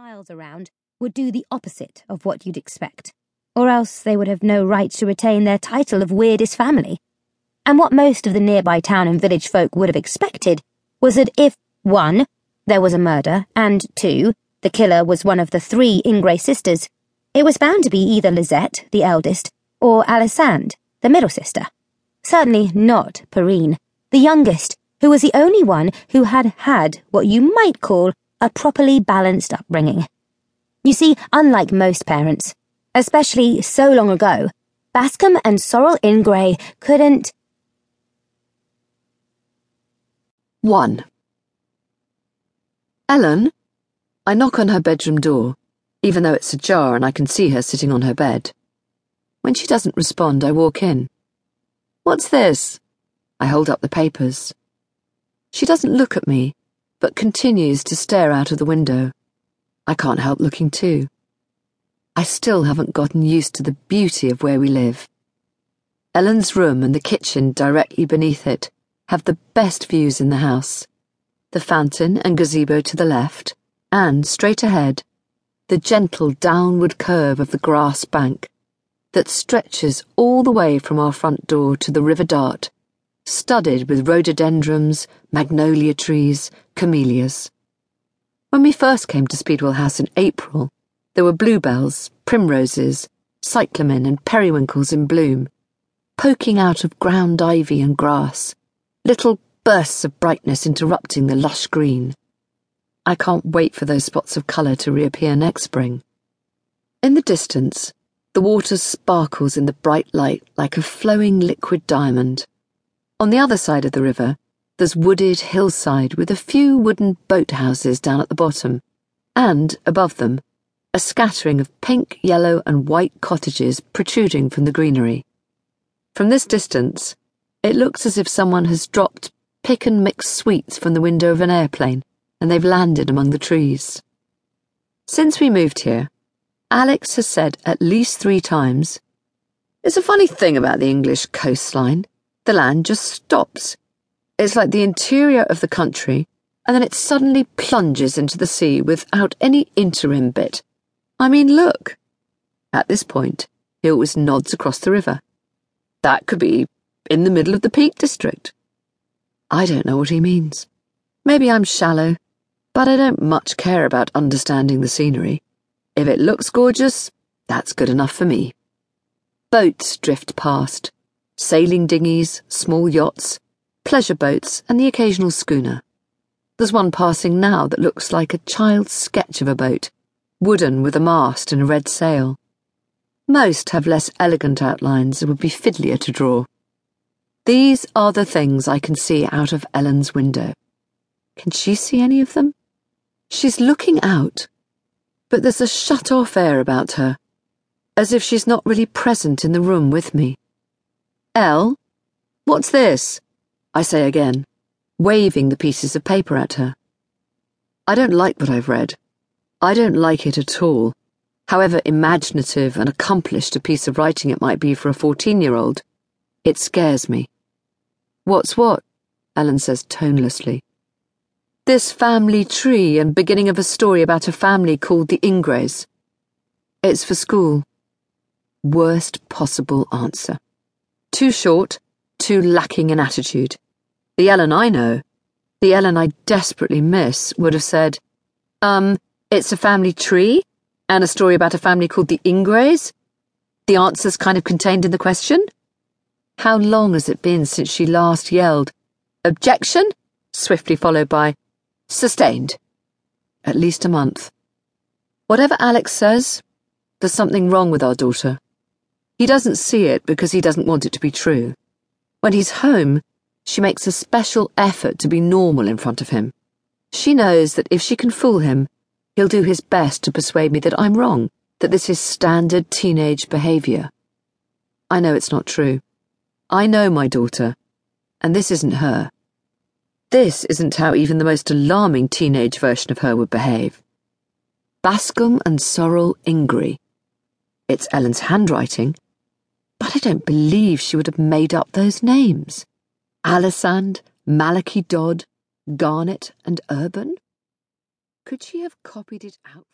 miles around would do the opposite of what you'd expect, or else they would have no right to retain their title of weirdest family. And what most of the nearby town and village folk would have expected was that if, one, there was a murder, and two, the killer was one of the three Ingray sisters, it was bound to be either Lisette, the eldest, or Alisande, the middle sister. Certainly not Perrine, the youngest, who was the only one who had had what you might call a properly balanced upbringing. You see, unlike most parents, especially so long ago, Bascom and Sorrel Ingray couldn't. 1. Ellen? I knock on her bedroom door, even though it's ajar and I can see her sitting on her bed. When she doesn't respond, I walk in. What's this? I hold up the papers. She doesn't look at me, but continues to stare out of the window. I can't help looking too. I still haven't gotten used to the beauty of where we live. Ellen's room and the kitchen directly beneath it have the best views in the house. The fountain and gazebo to the left, and straight ahead, the gentle downward curve of the grass bank that stretches all the way from our front door to the River Dart studded with rhododendrons, magnolia trees, camellias. When we first came to Speedwell House in April, there were bluebells, primroses, cyclamen, and periwinkles in bloom, poking out of ground ivy and grass, little bursts of brightness interrupting the lush green. I can't wait for those spots of colour to reappear next spring. In the distance, the water sparkles in the bright light like a flowing liquid diamond. On the other side of the river, there's wooded hillside with a few wooden boathouses down at the bottom, and, above them, a scattering of pink, yellow, and white cottages protruding from the greenery. From this distance, it looks as if someone has dropped pick and mix sweets from the window of an airplane and they've landed among the trees. Since we moved here, Alex has said at least three times, It's a funny thing about the English coastline the land just stops. It's like the interior of the country, and then it suddenly plunges into the sea without any interim bit. I mean, look. At this point, he always nods across the river. That could be in the middle of the Peak District. I don't know what he means. Maybe I'm shallow, but I don't much care about understanding the scenery. If it looks gorgeous, that's good enough for me. Boats drift past sailing dinghies, small yachts, pleasure boats, and the occasional schooner. There's one passing now that looks like a child's sketch of a boat, wooden with a mast and a red sail. Most have less elegant outlines and would be fiddlier to draw. These are the things I can see out of Ellen's window. Can she see any of them? She's looking out, but there's a shut off air about her, as if she's not really present in the room with me. Elle? What's this? I say again, waving the pieces of paper at her. I don't like what I've read. I don't like it at all. However imaginative and accomplished a piece of writing it might be for a 14 year old, it scares me. What's what? Ellen says tonelessly. This family tree and beginning of a story about a family called the Ingrays. It's for school. Worst possible answer. Too short, too lacking in attitude. The Ellen I know, the Ellen I desperately miss, would have said, Um, it's a family tree, and a story about a family called the Ingrays? The answer's kind of contained in the question? How long has it been since she last yelled, Objection? Swiftly followed by, Sustained. At least a month. Whatever Alex says, there's something wrong with our daughter. He doesn't see it because he doesn't want it to be true. When he's home, she makes a special effort to be normal in front of him. She knows that if she can fool him, he'll do his best to persuade me that I'm wrong, that this is standard teenage behavior. I know it's not true. I know my daughter, and this isn't her. This isn't how even the most alarming teenage version of her would behave. Bascom and Sorrel Ingray. It's Ellen's handwriting but I don't believe she would have made up those names. Alisande, Malachi Dodd, Garnet, and Urban? Could she have copied it out?